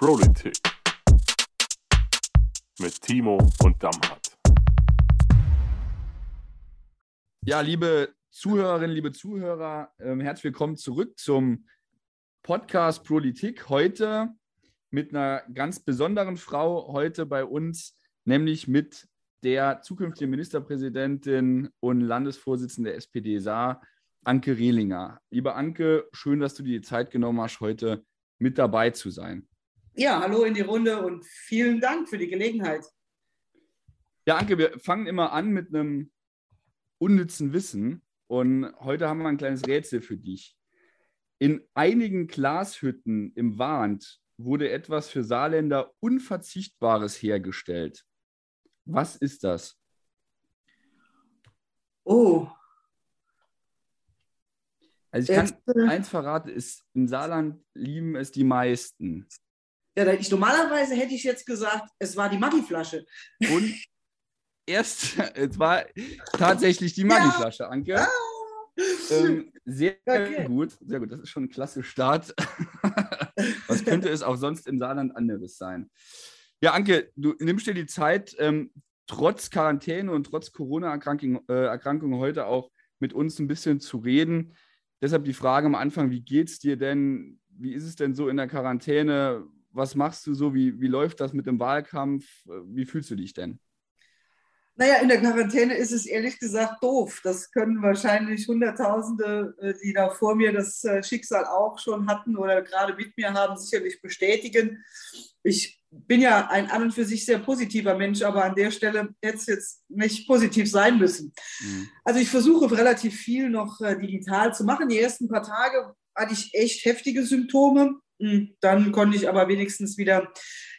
Politik mit Timo und Damhardt. Ja, liebe Zuhörerinnen, liebe Zuhörer, ähm, herzlich willkommen zurück zum Podcast Politik. Heute mit einer ganz besonderen Frau, heute bei uns, nämlich mit der zukünftigen Ministerpräsidentin und Landesvorsitzende der SPD Saar, Anke Rehlinger. Liebe Anke, schön, dass du dir die Zeit genommen hast, heute mit dabei zu sein. Ja, hallo in die Runde und vielen Dank für die Gelegenheit. Ja, Anke, wir fangen immer an mit einem unnützen Wissen und heute haben wir ein kleines Rätsel für dich. In einigen Glashütten im Wahnd wurde etwas für Saarländer Unverzichtbares hergestellt. Was ist das? Oh. Also ich kann äh, eins verraten, ist, im Saarland lieben es die meisten. Ja, ich, normalerweise hätte ich jetzt gesagt, es war die Maggi-Flasche. Und erst, es war tatsächlich die Maggi-Flasche, Anke. Ah. Ähm, sehr okay. gut, sehr gut. Das ist schon ein klasse Start. Was könnte es auch sonst im Saarland anderes sein? Ja, Anke, du nimmst dir die Zeit, ähm, trotz Quarantäne und trotz Corona-Erkrankung äh, Erkrankung heute auch mit uns ein bisschen zu reden. Deshalb die Frage am Anfang, wie geht es dir denn? Wie ist es denn so in der Quarantäne? Was machst du so? Wie, wie läuft das mit dem Wahlkampf? Wie fühlst du dich denn? Naja, in der Quarantäne ist es ehrlich gesagt doof. Das können wahrscheinlich Hunderttausende, äh, die da vor mir das äh, Schicksal auch schon hatten oder gerade mit mir haben, sicherlich bestätigen. Ich bin ja ein an und für sich sehr positiver Mensch, aber an der Stelle hätte es jetzt nicht positiv sein müssen. Mhm. Also ich versuche relativ viel noch äh, digital zu machen. Die ersten paar Tage hatte ich echt heftige Symptome. Dann konnte ich aber wenigstens wieder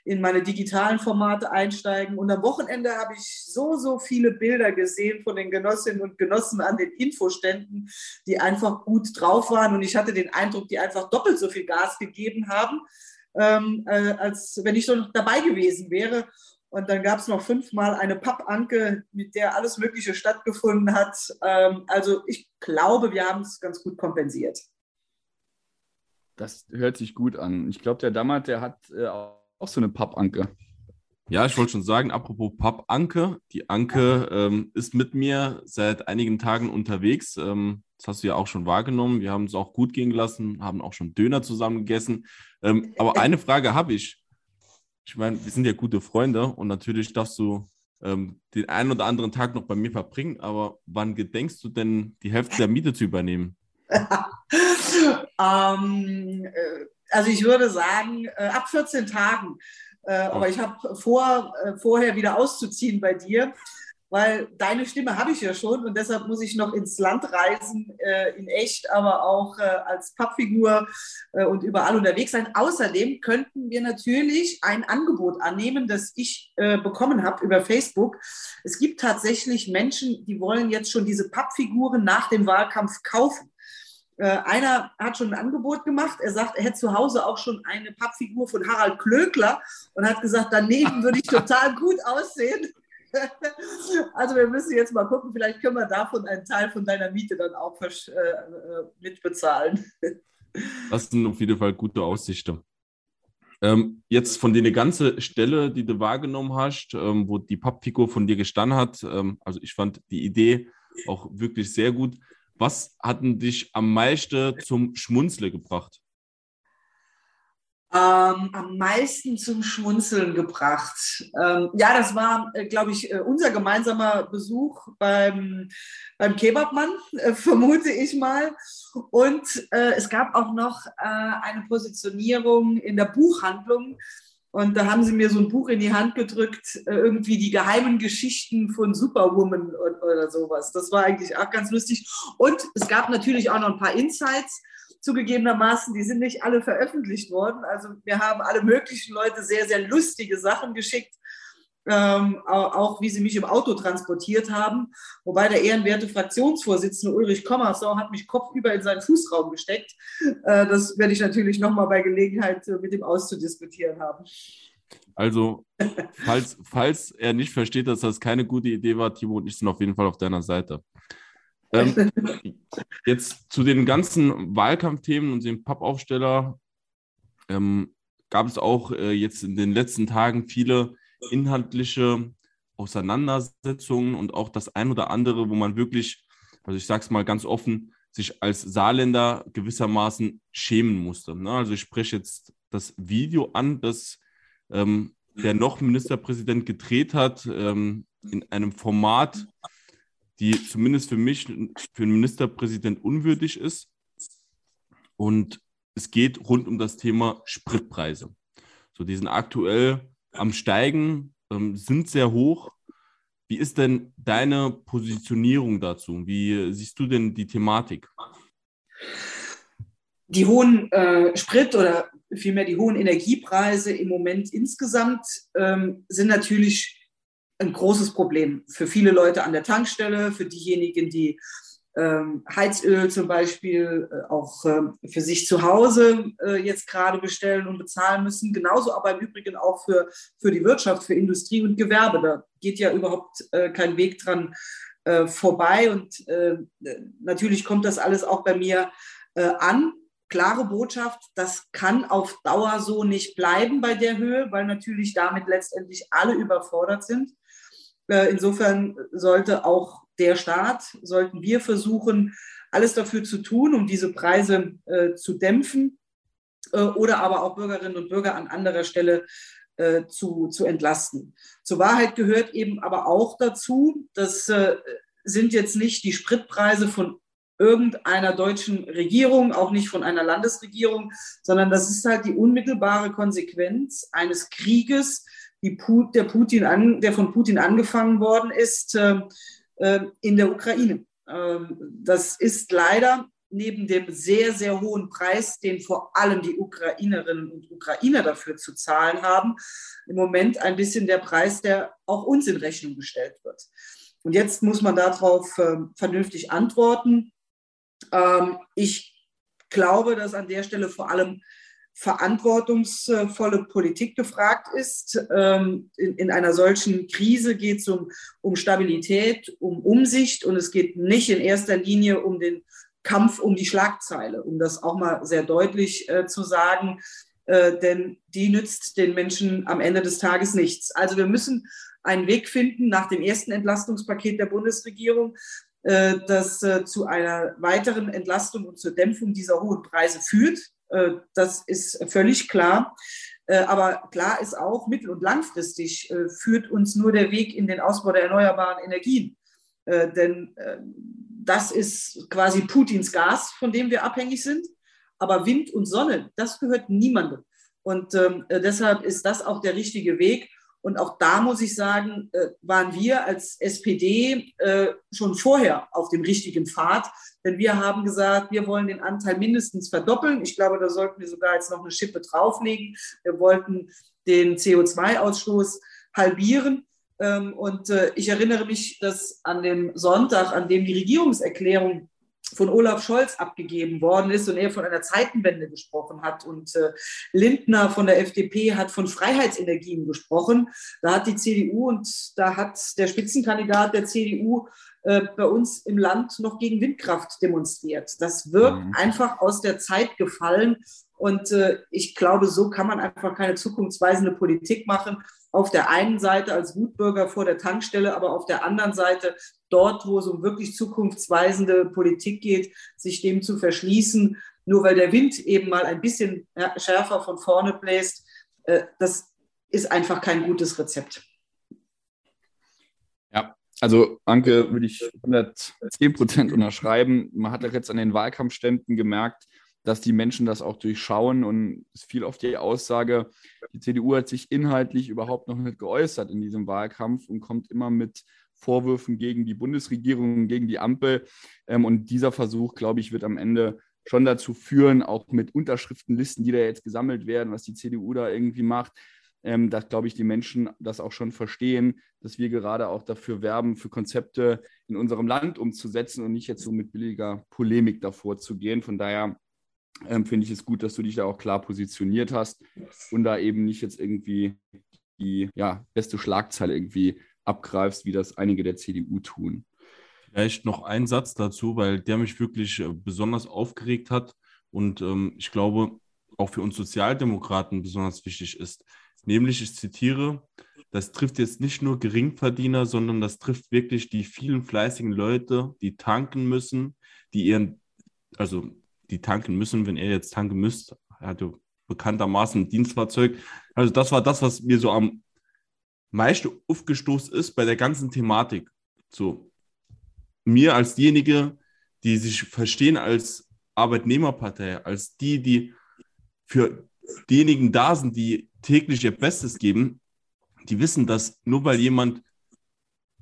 in meine digitalen Formate einsteigen. Und am Wochenende habe ich so, so viele Bilder gesehen von den Genossinnen und Genossen an den Infoständen, die einfach gut drauf waren. Und ich hatte den Eindruck, die einfach doppelt so viel Gas gegeben haben, ähm, äh, als wenn ich schon dabei gewesen wäre. Und dann gab es noch fünfmal eine Pappanke, mit der alles Mögliche stattgefunden hat. Ähm, also ich glaube, wir haben es ganz gut kompensiert. Das hört sich gut an. Ich glaube, der Dammert, der hat äh, auch so eine Pappanke. Ja, ich wollte schon sagen, apropos Pappanke, die Anke ähm, ist mit mir seit einigen Tagen unterwegs. Ähm, das hast du ja auch schon wahrgenommen. Wir haben es auch gut gehen gelassen, haben auch schon Döner zusammen gegessen. Ähm, aber eine Frage habe ich. Ich meine, wir sind ja gute Freunde und natürlich darfst du ähm, den einen oder anderen Tag noch bei mir verbringen. Aber wann gedenkst du denn, die Hälfte der Miete zu übernehmen? ähm, äh, also ich würde sagen, äh, ab 14 Tagen. Äh, aber ich habe vor, vorher wieder auszuziehen bei dir, weil deine Stimme habe ich ja schon und deshalb muss ich noch ins Land reisen, in echt, aber auch als Pappfigur und überall unterwegs sein. Außerdem könnten wir natürlich ein Angebot annehmen, das ich bekommen habe über Facebook. Es gibt tatsächlich Menschen, die wollen jetzt schon diese Pappfiguren nach dem Wahlkampf kaufen. Äh, einer hat schon ein Angebot gemacht. Er sagt, er hätte zu Hause auch schon eine Pappfigur von Harald Klöckler und hat gesagt, daneben würde ich total gut aussehen. also wir müssen jetzt mal gucken, vielleicht können wir davon einen Teil von deiner Miete dann auch äh, äh, mitbezahlen. Das sind auf jeden Fall gute Aussichten. Ähm, jetzt von der ganzen Stelle, die du wahrgenommen hast, ähm, wo die Pappfigur von dir gestanden hat, ähm, also ich fand die Idee auch wirklich sehr gut. Was hat dich am meisten zum Schmunzeln gebracht? Ähm, am meisten zum Schmunzeln gebracht. Ähm, ja, das war, äh, glaube ich, äh, unser gemeinsamer Besuch beim, beim Kebabmann, äh, vermute ich mal. Und äh, es gab auch noch äh, eine Positionierung in der Buchhandlung und da haben sie mir so ein Buch in die Hand gedrückt, äh, irgendwie die geheimen Geschichten von Superwoman oder sowas. Das war eigentlich auch ganz lustig. Und es gab natürlich auch noch ein paar Insights, zugegebenermaßen. Die sind nicht alle veröffentlicht worden. Also wir haben alle möglichen Leute sehr, sehr lustige Sachen geschickt ähm, auch wie sie mich im Auto transportiert haben. Wobei der ehrenwerte Fraktionsvorsitzende Ulrich Kommersau hat mich kopfüber in seinen Fußraum gesteckt. Äh, das werde ich natürlich nochmal bei Gelegenheit äh, mit ihm auszudiskutieren haben. Also, falls, falls er nicht versteht, dass das keine gute Idee war, Timo und ich sind auf jeden Fall auf deiner Seite. Ähm, jetzt zu den ganzen Wahlkampfthemen und dem Pappaufsteller. Ähm, gab es auch äh, jetzt in den letzten Tagen viele inhaltliche Auseinandersetzungen und auch das ein oder andere, wo man wirklich, also ich sage es mal ganz offen, sich als Saarländer gewissermaßen schämen musste. Ne? Also ich spreche jetzt das Video an, das ähm, der noch Ministerpräsident gedreht hat, ähm, in einem Format, die zumindest für mich, für einen Ministerpräsident unwürdig ist. Und es geht rund um das Thema Spritpreise. So, die sind aktuell am Steigen, ähm, sind sehr hoch. Wie ist denn deine Positionierung dazu? Wie siehst du denn die Thematik? Die hohen äh, Sprit- oder vielmehr die hohen Energiepreise im Moment insgesamt ähm, sind natürlich ein großes Problem für viele Leute an der Tankstelle, für diejenigen, die Heizöl zum Beispiel äh, auch ähm, für sich zu Hause äh, jetzt gerade bestellen und bezahlen müssen. Genauso aber im Übrigen auch für, für die Wirtschaft, für Industrie und Gewerbe. Da geht ja überhaupt äh, kein Weg dran vorbei. Und natürlich kommt das alles auch bei mir an. Klare Botschaft, das kann auf Dauer so nicht bleiben bei der Höhe, weil natürlich damit letztendlich alle überfordert sind. Insofern sollte auch der Staat, sollten wir versuchen, alles dafür zu tun, um diese Preise äh, zu dämpfen äh, oder aber auch Bürgerinnen und Bürger an anderer Stelle äh, zu, zu entlasten. Zur Wahrheit gehört eben aber auch dazu, das äh, sind jetzt nicht die Spritpreise von irgendeiner deutschen Regierung, auch nicht von einer Landesregierung, sondern das ist halt die unmittelbare Konsequenz eines Krieges, der, Putin an, der von Putin angefangen worden ist äh, in der Ukraine. Ähm, das ist leider neben dem sehr, sehr hohen Preis, den vor allem die Ukrainerinnen und Ukrainer dafür zu zahlen haben, im Moment ein bisschen der Preis, der auch uns in Rechnung gestellt wird. Und jetzt muss man darauf äh, vernünftig antworten. Ähm, ich glaube, dass an der Stelle vor allem verantwortungsvolle Politik gefragt ist. Ähm, in, in einer solchen Krise geht es um, um Stabilität, um Umsicht und es geht nicht in erster Linie um den Kampf um die Schlagzeile, um das auch mal sehr deutlich äh, zu sagen, äh, denn die nützt den Menschen am Ende des Tages nichts. Also wir müssen einen Weg finden nach dem ersten Entlastungspaket der Bundesregierung, äh, das zu einer weiteren Entlastung und zur Dämpfung dieser hohen Preise führt. Äh, das ist völlig klar. Äh, aber klar ist auch, mittel- und langfristig äh, führt uns nur der Weg in den Ausbau der erneuerbaren Energien. Denn das ist quasi Putins Gas, von dem wir abhängig sind. Aber Wind und Sonne, das gehört niemandem. Und ähm, deshalb ist das auch der richtige Weg. Und auch da muss ich sagen, waren wir als SPD schon vorher auf dem richtigen Pfad. Denn wir haben gesagt, wir wollen den Anteil mindestens verdoppeln. Ich glaube, da sollten wir sogar jetzt noch eine Schippe drauflegen. Wir wollten den CO2-Ausstoß halbieren. Ähm, und äh, ich erinnere mich, dass an dem Sonntag, an dem die Regierungserklärung von Olaf Scholz abgegeben worden ist und er von einer Zeitenwende gesprochen hat. Und äh, Lindner von der FDP hat von Freiheitsenergien gesprochen. Da hat die CDU und da hat der Spitzenkandidat der CDU äh, bei uns im Land noch gegen Windkraft demonstriert. Das wirkt mhm. einfach aus der Zeit gefallen. Und äh, ich glaube, so kann man einfach keine zukunftsweisende Politik machen auf der einen Seite als Gutbürger vor der Tankstelle, aber auf der anderen Seite dort, wo es um wirklich zukunftsweisende Politik geht, sich dem zu verschließen, nur weil der Wind eben mal ein bisschen schärfer von vorne bläst. Äh, das ist einfach kein gutes Rezept. Also Anke würde ich 110 Prozent unterschreiben. Man hat ja jetzt an den Wahlkampfständen gemerkt, dass die Menschen das auch durchschauen. Und es fiel auf die Aussage, die CDU hat sich inhaltlich überhaupt noch nicht geäußert in diesem Wahlkampf und kommt immer mit Vorwürfen gegen die Bundesregierung, gegen die Ampel. Ähm, und dieser Versuch, glaube ich, wird am Ende schon dazu führen, auch mit Unterschriftenlisten, die da jetzt gesammelt werden, was die CDU da irgendwie macht, ähm, dass, glaube ich, die Menschen das auch schon verstehen, dass wir gerade auch dafür werben, für Konzepte in unserem Land umzusetzen und nicht jetzt so mit billiger Polemik davor zu gehen. Von daher ähm, finde ich es gut, dass du dich da auch klar positioniert hast und da eben nicht jetzt irgendwie die ja, beste Schlagzeile irgendwie abgreifst, wie das einige der CDU tun. Vielleicht noch ein Satz dazu, weil der mich wirklich äh, besonders aufgeregt hat. Und ähm, ich glaube, auch für uns Sozialdemokraten besonders wichtig ist. Nämlich, ich zitiere, das trifft jetzt nicht nur Geringverdiener, sondern das trifft wirklich die vielen fleißigen Leute, die tanken müssen, die ihren, also die tanken müssen, wenn er jetzt tanken müsst. Er hat ja bekanntermaßen ein Dienstfahrzeug. Also das war das, was mir so am meisten aufgestoßen ist bei der ganzen Thematik. So, mir als diejenige, die sich verstehen als Arbeitnehmerpartei, als die, die für diejenigen da sind, die täglich ihr Bestes geben, die wissen, dass nur weil jemand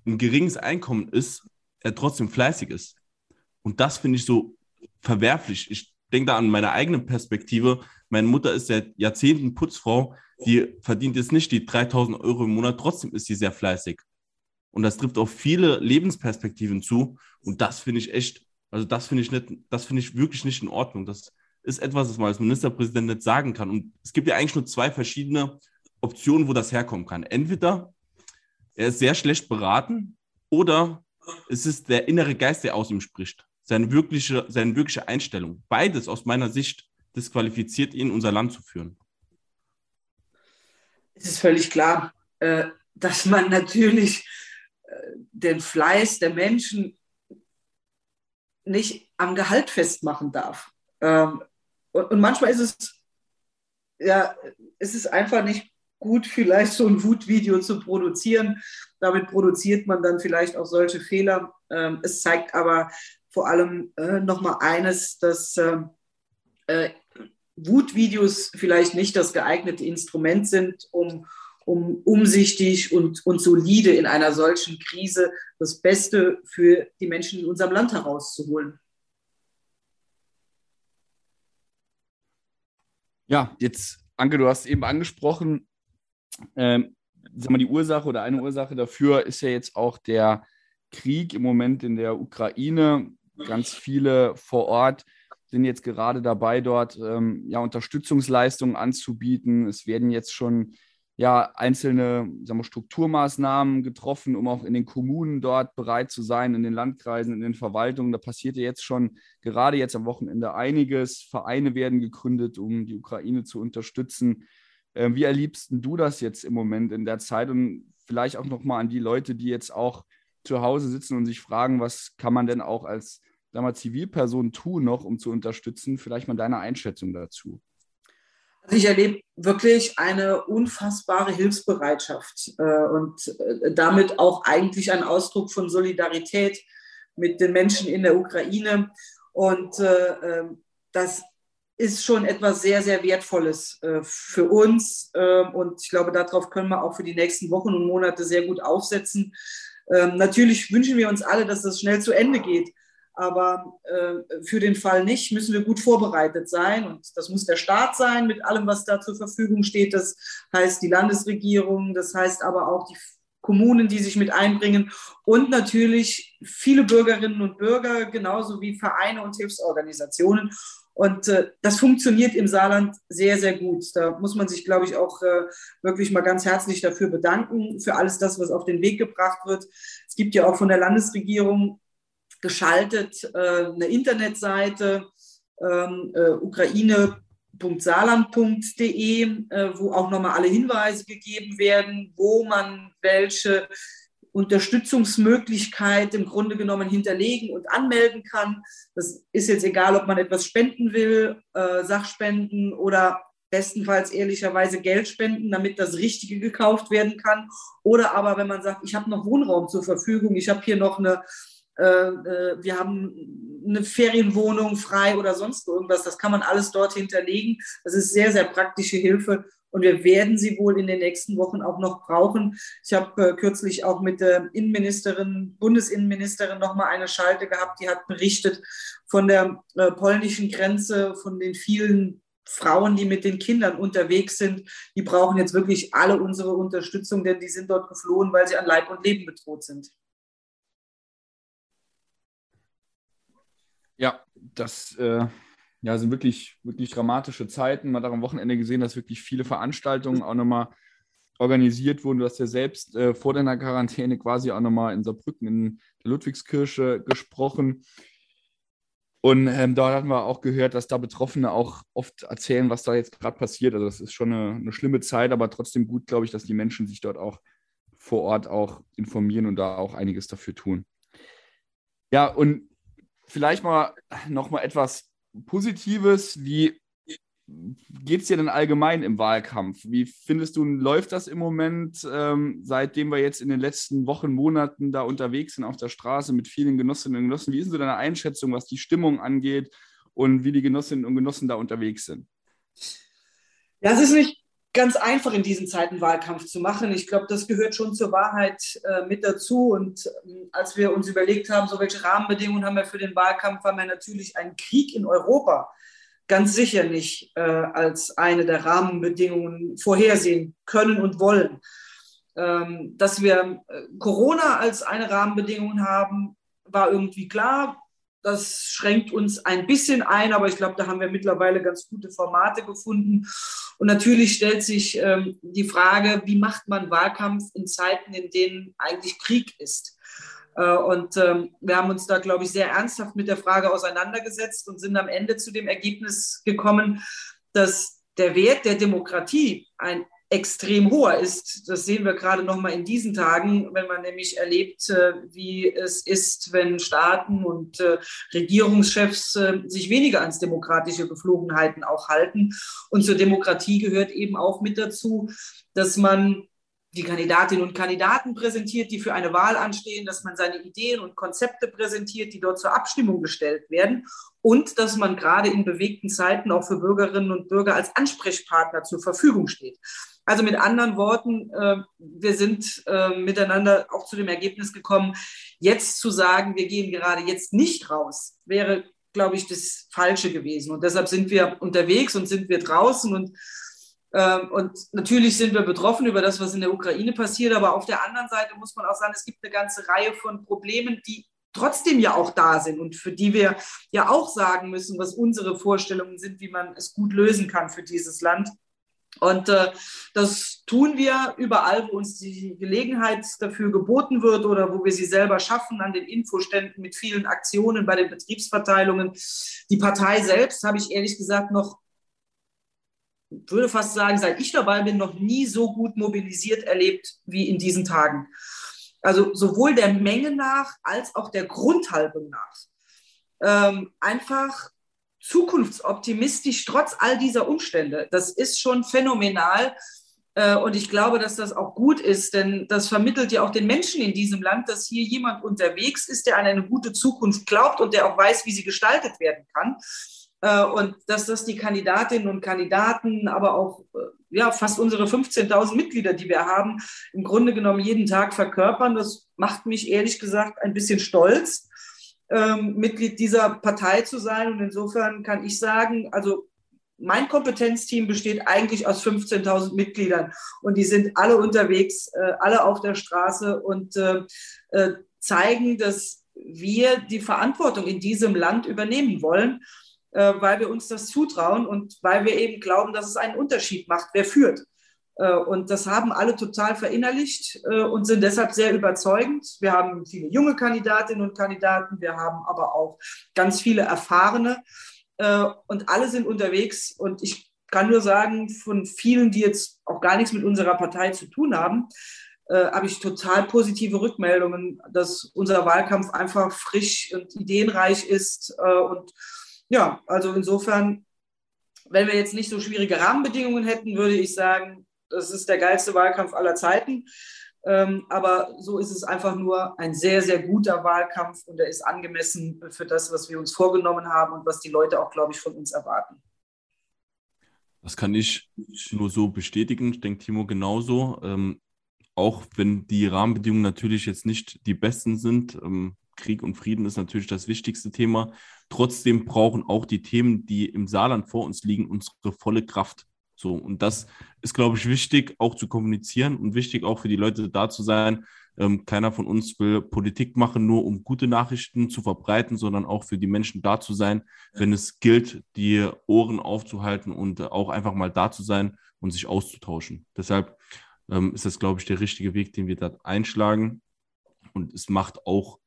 ein geringes Einkommen ist, er trotzdem fleißig ist. Und das finde ich so verwerflich. Ich denke da an meine eigene Perspektive. Meine Mutter ist seit Jahrzehnten Putzfrau. Die verdient jetzt nicht die 3000 Euro im Monat. Trotzdem ist sie sehr fleißig. Und das trifft auf viele Lebensperspektiven zu. Und das finde ich echt, also das finde ich nicht, das finde ich wirklich nicht in Ordnung. Das ist etwas, was man als Ministerpräsident nicht sagen kann. Und es gibt ja eigentlich nur zwei verschiedene Optionen, wo das herkommen kann. Entweder er ist sehr schlecht beraten oder es ist der innere Geist, der aus ihm spricht. Seine wirkliche, seine wirkliche Einstellung. Beides aus meiner Sicht disqualifiziert ihn, unser Land zu führen. Es ist völlig klar, äh, dass man natürlich äh, den Fleiß der Menschen nicht am Gehalt festmachen darf. Ähm, und manchmal ist es ja, es ist einfach nicht gut, vielleicht so ein Wutvideo zu produzieren. Damit produziert man dann vielleicht auch solche Fehler. Ähm, es zeigt aber vor allem äh, nochmal eines, dass ähm, äh, Wutvideos vielleicht nicht das geeignete Instrument sind, um, um umsichtig und, und solide in einer solchen Krise das Beste für die Menschen in unserem Land herauszuholen. Ja, jetzt, Anke, du hast eben angesprochen, ähm, sag mal, die Ursache oder eine Ursache dafür ist ja jetzt auch der Krieg im Moment in der Ukraine. Ganz viele vor Ort sind jetzt gerade dabei, dort ähm, ja, Unterstützungsleistungen anzubieten. Es werden jetzt schon ja, einzelne wir, Strukturmaßnahmen getroffen, um auch in den Kommunen dort bereit zu sein, in den Landkreisen, in den Verwaltungen. Da passiert ja jetzt schon gerade jetzt am Wochenende einiges. Vereine werden gegründet, um die Ukraine zu unterstützen. Äh, wie erlebst du das jetzt im Moment in der Zeit und vielleicht auch nochmal an die Leute, die jetzt auch zu Hause sitzen und sich fragen, was kann man denn auch als mal, Zivilperson tun noch, um zu unterstützen? Vielleicht mal deine Einschätzung dazu. Ich erlebe wirklich eine unfassbare Hilfsbereitschaft äh, und äh, damit auch eigentlich ein Ausdruck von Solidarität mit den Menschen in der Ukraine. Und äh, ähm, das ist schon etwas sehr, sehr Wertvolles äh, für uns. Äh, und ich glaube, darauf können wir auch für die nächsten Wochen und Monate sehr gut aufsetzen. Ähm, natürlich wünschen wir uns alle, dass das schnell zu Ende geht. Aber äh, für den Fall nicht, müssen wir gut vorbereitet sein. Und das muss der Staat sein mit allem, was da zur Verfügung steht. Das heißt die Landesregierung, das heißt aber auch die Kommunen, die sich mit einbringen und natürlich viele Bürgerinnen und Bürger, genauso wie Vereine und Hilfsorganisationen. Und äh, das funktioniert im Saarland sehr, sehr gut. Da muss man sich, glaube ich, auch äh, wirklich mal ganz herzlich dafür bedanken, für alles das, was auf den Weg gebracht wird. Es gibt ja auch von der Landesregierung geschaltet äh, eine Internetseite, ähm, äh, ukraine.saarland.de, äh, wo auch nochmal alle Hinweise gegeben werden, wo man welche Unterstützungsmöglichkeit im Grunde genommen hinterlegen und anmelden kann. Das ist jetzt egal, ob man etwas spenden will, äh, Sachspenden oder bestenfalls ehrlicherweise Geld spenden, damit das Richtige gekauft werden kann. Oder aber, wenn man sagt, ich habe noch Wohnraum zur Verfügung, ich habe hier noch eine, wir haben eine Ferienwohnung frei oder sonst irgendwas, das kann man alles dort hinterlegen. Das ist sehr, sehr praktische Hilfe und wir werden sie wohl in den nächsten Wochen auch noch brauchen. Ich habe äh, kürzlich auch mit der Innenministerin, Bundesinnenministerin noch mal eine Schalte gehabt, die hat berichtet von der äh, polnischen Grenze, von den vielen Frauen, die mit den Kindern unterwegs sind. Die brauchen jetzt wirklich alle unsere Unterstützung, denn die sind dort geflohen, weil sie an Leib und Leben bedroht sind. Ja, das äh, ja, sind wirklich, wirklich dramatische Zeiten. Man hat auch am Wochenende gesehen, dass wirklich viele Veranstaltungen auch nochmal organisiert wurden. Du hast ja selbst äh, vor deiner Quarantäne quasi auch nochmal in Saarbrücken in der Ludwigskirche gesprochen. Und ähm, da hatten wir auch gehört, dass da Betroffene auch oft erzählen, was da jetzt gerade passiert. Also das ist schon eine, eine schlimme Zeit, aber trotzdem gut, glaube ich, dass die Menschen sich dort auch vor Ort auch informieren und da auch einiges dafür tun. Ja, und vielleicht mal noch mal etwas Positives. Wie geht es dir denn allgemein im Wahlkampf? Wie findest du, läuft das im Moment, ähm, seitdem wir jetzt in den letzten Wochen, Monaten da unterwegs sind auf der Straße mit vielen Genossinnen und Genossen? Wie ist denn so deine Einschätzung, was die Stimmung angeht und wie die Genossinnen und Genossen da unterwegs sind? Ja, es ist nicht ganz einfach in diesen Zeiten Wahlkampf zu machen. Ich glaube, das gehört schon zur Wahrheit äh, mit dazu. Und äh, als wir uns überlegt haben, so welche Rahmenbedingungen haben wir für den Wahlkampf, haben wir natürlich einen Krieg in Europa ganz sicher nicht äh, als eine der Rahmenbedingungen vorhersehen können und wollen. Ähm, dass wir äh, Corona als eine Rahmenbedingung haben, war irgendwie klar. Das schränkt uns ein bisschen ein, aber ich glaube, da haben wir mittlerweile ganz gute Formate gefunden. Und natürlich stellt sich ähm, die Frage, wie macht man Wahlkampf in Zeiten, in denen eigentlich Krieg ist? Äh, und ähm, wir haben uns da, glaube ich, sehr ernsthaft mit der Frage auseinandergesetzt und sind am Ende zu dem Ergebnis gekommen, dass der Wert der Demokratie ein extrem hoher ist. Das sehen wir gerade noch mal in diesen Tagen, wenn man nämlich erlebt, äh, wie es ist, wenn Staaten und äh, Regierungschefs sich weniger ans demokratische Geflogenheiten auch halten. Und zur Demokratie gehört eben auch mit dazu, dass man die Kandidatinnen und Kandidaten präsentiert, die für eine Wahl anstehen, dass man seine Ideen und Konzepte präsentiert, die dort zur Abstimmung gestellt werden und dass man gerade in bewegten Zeiten auch für Bürgerinnen und Bürger als Ansprechpartner zur Verfügung steht. Also mit anderen Worten, äh, wir sind äh, miteinander auch zu dem Ergebnis gekommen, jetzt zu sagen, wir gehen gerade jetzt nicht raus, wäre, glaube ich, das Falsche gewesen. Und deshalb sind wir unterwegs und sind wir draußen und ähm, und natürlich sind wir betroffen über das, was in der Ukraine passiert, aber auf der anderen Seite muss man auch sagen, es gibt eine ganze Reihe von Problemen, die trotzdem ja auch da sind und für die wir ja auch sagen müssen, was unsere Vorstellungen sind, wie man es gut lösen kann für dieses Land. Und äh, das tun wir überall, wo uns die Gelegenheit dafür geboten wird oder wo wir sie selber schaffen, an den Infoständen mit vielen Aktionen bei den Betriebsverteilungen. Die Partei selbst habe ich ehrlich gesagt noch würde fast sagen, seit ich dabei bin, noch nie so gut mobilisiert erlebt wie in diesen Tagen. Also sowohl der Menge nach als auch der Grundhaltung nach. Ähm, einfach zukunftsoptimistisch trotz all dieser Umstände. Das ist schon phänomenal. Äh, und ich glaube, dass das auch gut ist, denn das vermittelt ja auch den Menschen in diesem Land, dass hier jemand unterwegs ist, der an eine gute Zukunft glaubt und der auch weiß, wie sie gestaltet werden kann. Äh, und dass das die Kandidatinnen und Kandidaten, aber auch äh, ja, fast unsere 15.000 Mitglieder, die wir haben, im Grunde genommen jeden Tag verkörpern. Das macht mich ehrlich gesagt ein bisschen stolz, ähm, Mitglied dieser Partei zu sein. Und insofern kann ich sagen, also mein Kompetenzteam besteht eigentlich aus 15.000 Mitgliedern und die sind alle unterwegs, äh, alle auf der Straße und äh, äh, zeigen, dass wir die Verantwortung in diesem Land übernehmen wollen äh, weil wir uns das zutrauen und weil wir eben glauben, dass es einen Unterschied macht, wer führt. Äh, und das haben alle total verinnerlicht äh, und sind deshalb sehr überzeugend. Wir haben viele junge Kandidatinnen und Kandidaten, wir haben aber auch ganz viele erfahrene äh, und alle sind unterwegs. Und ich kann nur sagen, von vielen, die jetzt auch gar nichts mit unserer Partei zu tun haben, habe ich total positive Rückmeldungen, dass unser Wahlkampf einfach frisch und ideenreich ist und ja, also insofern, wenn wir jetzt nicht so schwierige Rahmenbedingungen hätten, würde ich sagen, das ist der geilste Wahlkampf aller Zeiten. Ähm, aber so ist es einfach nur ein sehr, sehr guter Wahlkampf und er ist angemessen für das, was wir uns vorgenommen haben und was die Leute auch, glaube ich, von uns erwarten. Das kann ich nur so bestätigen. Ich denke, Timo genauso. Ähm, auch wenn die Rahmenbedingungen natürlich jetzt nicht die besten sind. Ähm, Krieg und Frieden ist natürlich das wichtigste Thema. Trotzdem brauchen auch die Themen, die im Saarland vor uns liegen, unsere volle Kraft. So, und das ist, glaube ich, wichtig auch zu kommunizieren und wichtig auch für die Leute da zu sein. Ähm, keiner von uns will Politik machen, nur um gute Nachrichten zu verbreiten, sondern auch für die Menschen da zu sein, wenn es gilt, die Ohren aufzuhalten und auch einfach mal da zu sein und sich auszutauschen. Deshalb ähm, ist das, glaube ich, der richtige Weg, den wir da einschlagen. Und es macht auch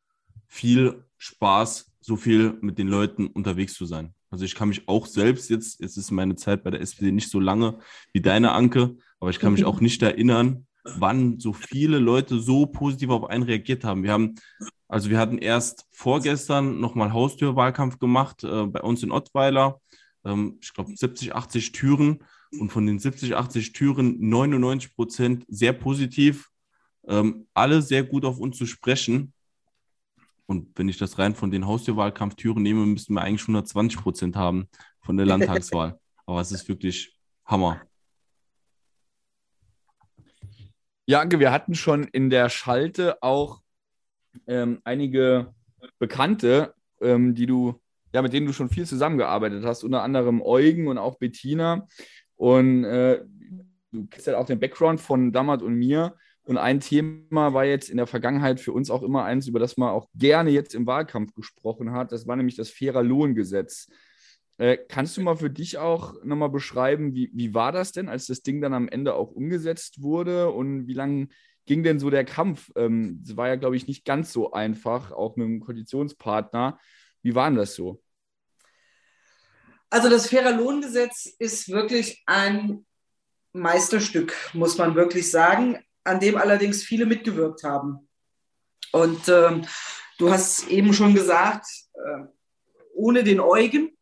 viel Spaß, so viel mit den Leuten unterwegs zu sein. Also ich kann mich auch selbst jetzt, jetzt ist meine Zeit bei der SPD nicht so lange wie deine Anke, aber ich kann mich auch nicht erinnern, wann so viele Leute so positiv auf einen reagiert haben. Wir haben, also wir hatten erst vorgestern nochmal Haustürwahlkampf gemacht äh, bei uns in Ottweiler. Ähm, ich glaube 70, 80 Türen und von den 70, 80 Türen 99 Prozent sehr positiv. Ähm, alle sehr gut auf uns zu sprechen. Und wenn ich das rein von den Haustürwahlkampftüren nehme, müssten wir eigentlich 120 Prozent haben von der Landtagswahl. Aber es ist wirklich Hammer. Ja, Anke, wir hatten schon in der Schalte auch ähm, einige Bekannte, ähm, die du, ja, mit denen du schon viel zusammengearbeitet hast, unter anderem Eugen und auch Bettina. Und äh, du kennst ja auch den Background von Damat und mir. Und ein Thema war jetzt in der Vergangenheit für uns auch immer eins, über das man auch gerne jetzt im Wahlkampf gesprochen hat. Das war nämlich das fairer Lohngesetz. Äh, kannst du mal für dich auch nochmal beschreiben, wie, wie war das denn, als das Ding dann am Ende auch umgesetzt wurde und wie lange ging denn so der Kampf? Es ähm, war ja, glaube ich, nicht ganz so einfach, auch mit dem Koalitionspartner. Wie war denn das so? Also das faire Lohngesetz ist wirklich ein Meisterstück, muss man wirklich sagen an dem allerdings viele mitgewirkt haben. Und ähm, du hast eben schon gesagt, äh, ohne den Eugen,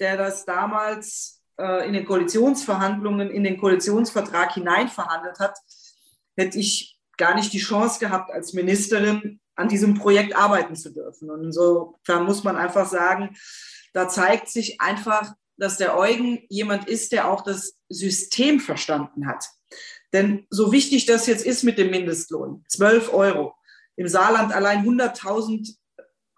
der das damals äh, in den Koalitionsverhandlungen, in den Koalitionsvertrag hineinverhandelt hat, hätte ich gar nicht die Chance gehabt, als Ministerin an diesem Projekt arbeiten zu dürfen. Und insofern muss man einfach sagen, da zeigt sich einfach, dass der Eugen jemand ist, der auch das System verstanden hat. Denn so wichtig das jetzt ist mit dem Mindestlohn, 12 Euro, im Saarland allein 100.000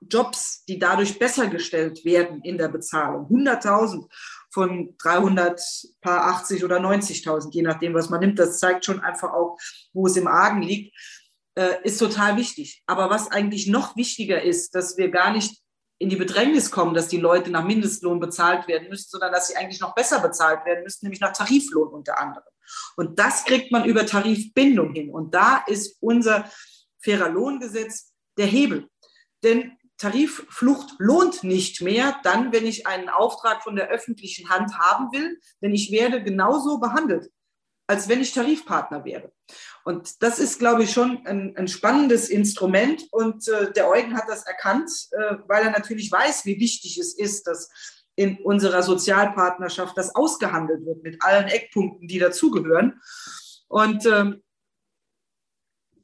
Jobs, die dadurch besser gestellt werden in der Bezahlung. 100.000 von 300, paar 80 oder 90.000, je nachdem, was man nimmt. Das zeigt schon einfach auch, wo es im Argen liegt, äh, ist total wichtig. Aber was eigentlich noch wichtiger ist, dass wir gar nicht in die Bedrängnis kommen, dass die Leute nach Mindestlohn bezahlt werden müssen, sondern dass sie eigentlich noch besser bezahlt werden müssen, nämlich nach Tariflohn unter anderem. Und das kriegt man über Tarifbindung hin. Und da ist unser fairer Lohngesetz der Hebel. Denn Tarifflucht lohnt nicht mehr dann, wenn ich einen Auftrag von der öffentlichen Hand haben will, denn ich werde genauso behandelt, als wenn ich Tarifpartner wäre. Und das ist, glaube ich, schon ein, ein spannendes Instrument. Und äh, der Eugen hat das erkannt, äh, weil er natürlich weiß, wie wichtig es ist, dass in unserer Sozialpartnerschaft das ausgehandelt wird mit allen Eckpunkten, die dazugehören. Und ähm,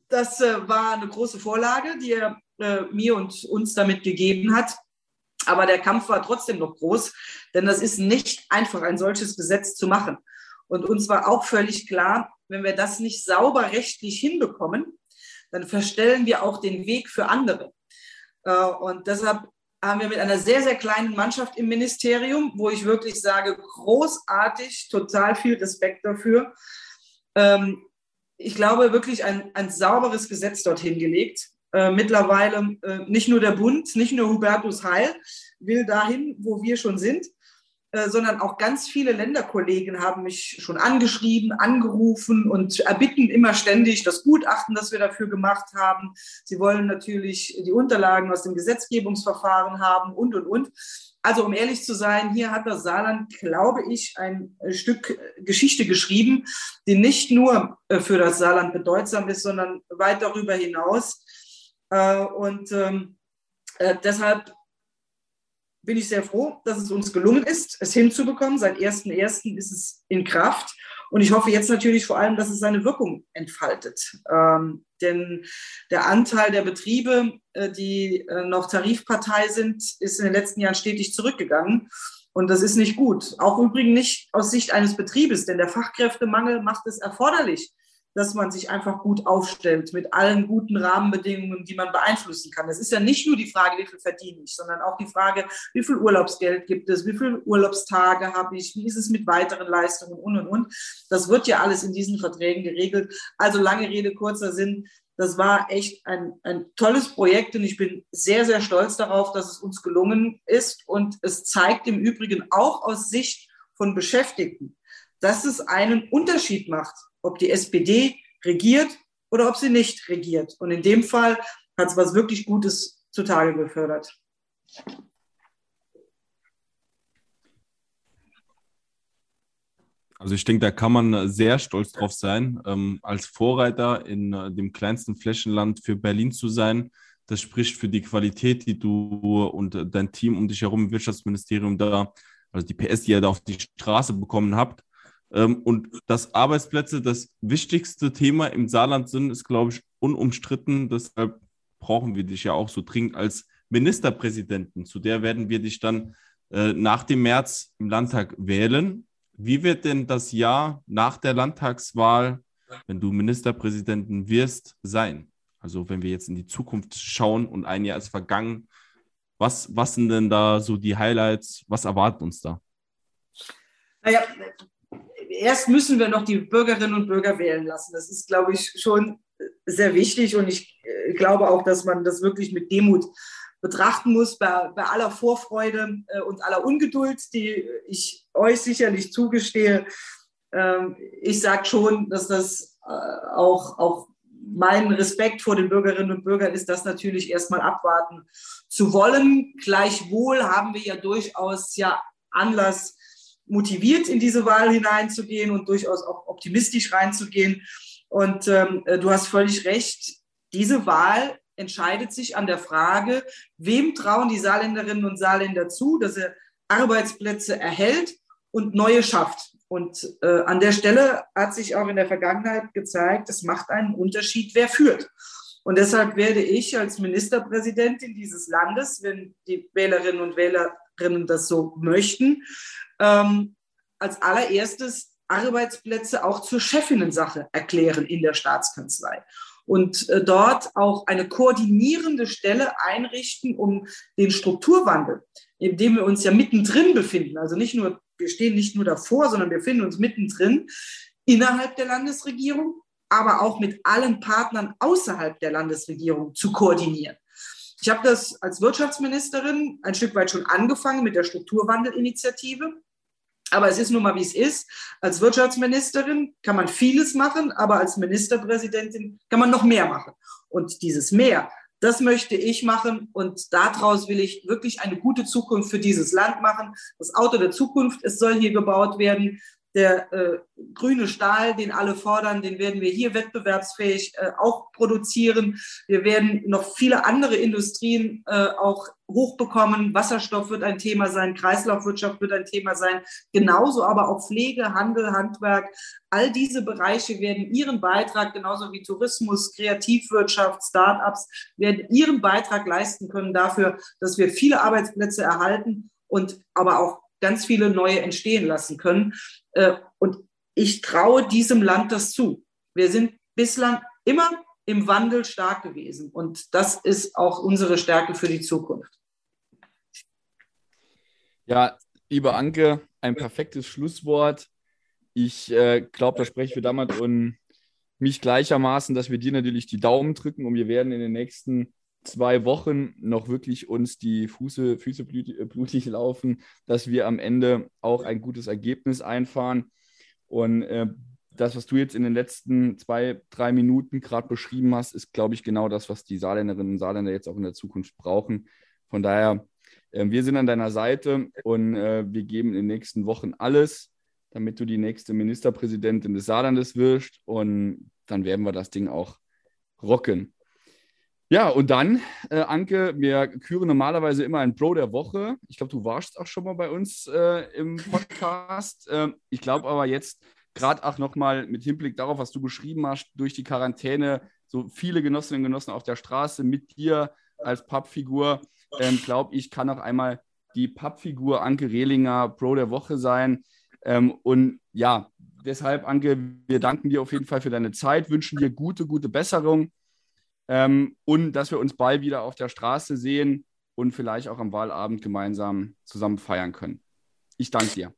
das äh, war eine große Vorlage, die er äh, mir und uns damit gegeben hat. Aber der Kampf war trotzdem noch groß, denn das ist nicht einfach, ein solches Gesetz zu machen. Und uns war auch völlig klar, wenn wir das nicht sauber rechtlich hinbekommen, dann verstellen wir auch den Weg für andere. Äh, und deshalb haben wir mit einer sehr, sehr kleinen Mannschaft im Ministerium, wo ich wirklich sage, großartig, total viel Respekt dafür. Ähm, ich glaube, wirklich ein, ein sauberes Gesetz dorthin gelegt. Äh, mittlerweile äh, nicht nur der Bund, nicht nur Hubertus Heil will dahin, wo wir schon sind, sondern auch ganz viele Länderkollegen haben mich schon angeschrieben, angerufen und erbitten immer ständig das Gutachten, das wir dafür gemacht haben. Sie wollen natürlich die Unterlagen aus dem Gesetzgebungsverfahren haben und, und, und. Also um ehrlich zu sein, hier hat das Saarland, glaube ich, ein Stück Geschichte geschrieben, die nicht nur äh, für das Saarland bedeutsam ist, sondern weit darüber hinaus. Äh, und ähm, deshalb bin ich sehr froh, dass es uns gelungen ist, es hinzubekommen. Seit 1.1. ist es in Kraft. Und ich hoffe jetzt natürlich vor allem, dass es seine Wirkung entfaltet. Ähm, denn der Anteil der Betriebe, äh, die äh, noch Tarifpartei sind, ist in den letzten Jahren stetig zurückgegangen. Und das ist nicht gut. Auch übrigens nicht aus Sicht eines Betriebes, denn der Fachkräftemangel macht es erforderlich, dass man sich einfach gut aufstellt mit allen guten Rahmenbedingungen, die man beeinflussen kann. Es ist ja nicht nur die Frage, wie viel verdiene ich, sondern auch die Frage, wie viel Urlaubsgeld gibt es, wie viele Urlaubstage habe ich, wie ist es mit weiteren Leistungen und, und, und. Das wird ja alles in diesen Verträgen geregelt. Also lange Rede, kurzer Sinn. Das war echt ein, ein tolles Projekt und ich bin sehr, sehr stolz darauf, dass es uns gelungen ist. Und es zeigt im Übrigen auch aus Sicht von Beschäftigten, dass es einen Unterschied macht, ob die SPD regiert oder ob sie nicht regiert. Und in dem Fall hat es was wirklich Gutes zutage gefördert. Also ich denke, da kann man sehr stolz drauf sein, ähm, als Vorreiter in äh, dem kleinsten Flächenland für Berlin zu sein. Das spricht für die Qualität, die du und dein Team um dich herum im Wirtschaftsministerium da, also die PS, die ihr da auf die Straße bekommen habt. Ähm, und dass Arbeitsplätze das wichtigste Thema im Saarland sind, ist, glaube ich, unumstritten. Deshalb brauchen wir dich ja auch so dringend als Ministerpräsidenten. Zu der werden wir dich dann äh, nach dem März im Landtag wählen. Wie wird denn das Jahr nach der Landtagswahl, wenn du Ministerpräsidenten wirst, sein? Also wenn wir jetzt in die Zukunft schauen und ein Jahr ist vergangen, was, was sind denn da so die Highlights? Was erwartet uns da? Naja, erst müssen wir noch die Bürgerinnen und Bürger wählen lassen. Das ist, glaube ich, schon sehr wichtig und ich äh, glaube auch, dass man das wirklich mit Demut betrachten muss, bei, bei aller Vorfreude äh, und aller Ungeduld, die ich euch sicherlich zugestehe. Ähm, ich sage schon, dass das äh, auch, auch mein Respekt vor den Bürgerinnen und Bürgern ist, das natürlich erstmal abwarten zu wollen. Gleichwohl haben wir ja durchaus ja Anlass, motiviert in diese Wahl hineinzugehen und durchaus auch optimistisch reinzugehen. Und ähm, äh, du hast völlig recht, diese Wahl entscheidet sich an der Frage, wem trauen die Saarländerinnen und Saarländer zu, dass er Arbeitsplätze erhält und neue schafft. Und äh, an der Stelle hat sich auch in der Vergangenheit gezeigt, es macht einen Unterschied, wer führt. Und deshalb werde ich als Ministerpräsidentin dieses Landes, wenn die Wählerinnen und Wählerinnen das so möchten, ähm, als allererstes Arbeitsplätze auch zur Chefinnensache erklären in der Staatskanzlei und äh, dort auch eine koordinierende Stelle einrichten, um den Strukturwandel, in dem wir uns ja mittendrin befinden, also nicht nur, wir stehen nicht nur davor, sondern wir befinden uns mittendrin innerhalb der Landesregierung, aber auch mit allen Partnern außerhalb der Landesregierung zu koordinieren. Ich habe das als Wirtschaftsministerin ein Stück weit schon angefangen mit der Strukturwandelinitiative. Aber es ist nun mal, wie es ist. Als Wirtschaftsministerin kann man vieles machen, aber als Ministerpräsidentin kann man noch mehr machen. Und dieses Mehr, das möchte ich machen und daraus will ich wirklich eine gute Zukunft für dieses Land machen. Das Auto der Zukunft, es soll hier gebaut werden der äh, grüne Stahl, den alle fordern, den werden wir hier wettbewerbsfähig äh, auch produzieren. Wir werden noch viele andere Industrien äh, auch hochbekommen. Wasserstoff wird ein Thema sein, Kreislaufwirtschaft wird ein Thema sein, genauso aber auch Pflege, Handel, Handwerk. All diese Bereiche werden ihren Beitrag, genauso wie Tourismus, Kreativwirtschaft, Start-ups, werden ihren Beitrag leisten können dafür, dass wir viele Arbeitsplätze erhalten und aber auch ganz viele neue entstehen lassen können. Äh, und ich traue diesem Land das zu. Wir sind bislang immer im Wandel stark gewesen. Und das ist auch unsere Stärke für die Zukunft. Ja, liebe Anke, ein perfektes Schlusswort. Ich äh, glaube, da sprechen wir damit und mich gleichermaßen, dass wir dir natürlich die Daumen drücken und wir werden in den nächsten zwei Wochen noch wirklich uns die Füße blutig, äh, blutig laufen, dass wir am Ende auch ein gutes Ergebnis einfahren. Und äh, das, was du jetzt in den letzten zwei, drei Minuten gerade beschrieben hast, ist, glaube ich, genau das, was die Saarländerinnen und Saarländer jetzt auch in der Zukunft brauchen. Von daher, äh, wir sind an deiner Seite und äh, wir geben in den nächsten Wochen alles, damit du die nächste Ministerpräsidentin des Saarlandes wirst. Und dann werden wir das Ding auch rocken. Ja, und dann, äh, Anke, wir küren normalerweise immer einen Pro der Woche. Ich glaube, du warst auch schon mal bei uns äh, im Podcast. äh, ich glaube aber jetzt, gerade auch nochmal mit Hinblick darauf, was du beschrieben hast, durch die Quarantäne, so viele Genossinnen und Genossen auf der Straße mit dir als Pappfigur, ähm, glaube ich, kann auch einmal die Pappfigur Anke Rehlinger Pro der Woche sein. Ähm, und ja, deshalb, Anke, wir danken dir auf jeden Fall für deine Zeit, wünschen dir gute, gute Besserung ähm, und dass wir uns bald wieder auf der Straße sehen und vielleicht auch am Wahlabend gemeinsam zusammen feiern können. Ich danke dir.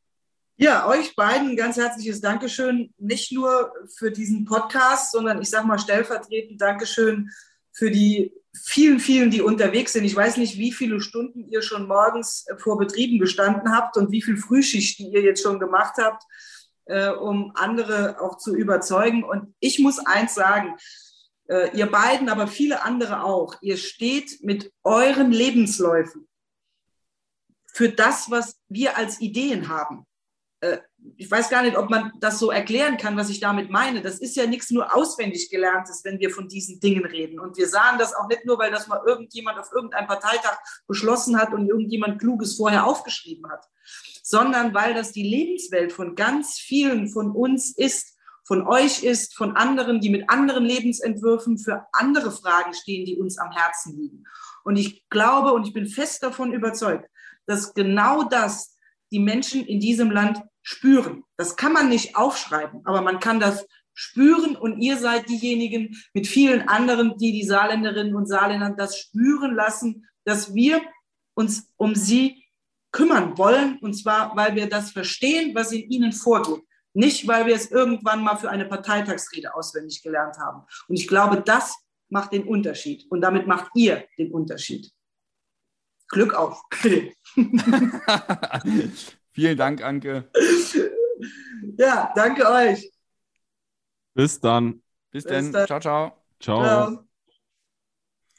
Ja, euch beiden ganz herzliches Dankeschön, nicht nur für diesen Podcast, sondern ich sage mal stellvertretend Dankeschön für die vielen, vielen, die unterwegs sind. Ich weiß nicht, wie viele Stunden ihr schon morgens vor Betrieben gestanden habt und wie viel Frühschichten ihr jetzt schon gemacht habt, äh, um andere auch zu überzeugen. Und ich muss eins sagen, äh, ihr beiden, aber viele andere auch, ihr steht mit euren Lebensläufen für das, was wir als Ideen haben. Äh, ich weiß gar nicht, ob man das so erklären kann, was ich damit meine. Das ist ja nichts nur auswendig gelerntes, wenn wir von diesen Dingen reden. Und wir sagen das auch nicht nur, weil das mal irgendjemand auf irgendeinem Parteitag beschlossen hat und irgendjemand Kluges vorher aufgeschrieben hat, sondern weil das die Lebenswelt von ganz vielen von uns ist, von euch ist, von anderen, die mit anderen Lebensentwürfen für andere Fragen stehen, die uns am Herzen liegen. Und ich glaube und ich bin fest davon überzeugt, dass genau das die Menschen in diesem Land spüren. Das kann man nicht aufschreiben, aber man kann das spüren und ihr seid diejenigen mit vielen anderen, die die Saarländerinnen und Saarländer das spüren lassen, dass wir uns um sie kümmern wollen und zwar, weil wir das verstehen, was in ihnen vorgeht. Nicht, weil wir es irgendwann mal für eine Parteitagsrede auswendig gelernt haben. Und ich glaube, das macht den Unterschied und damit macht ihr den Unterschied. Glück auf. Vielen Dank, Anke. Ja, danke euch. Bis dann. Bis, Bis dann. Ciao, ciao. Ciao. ciao.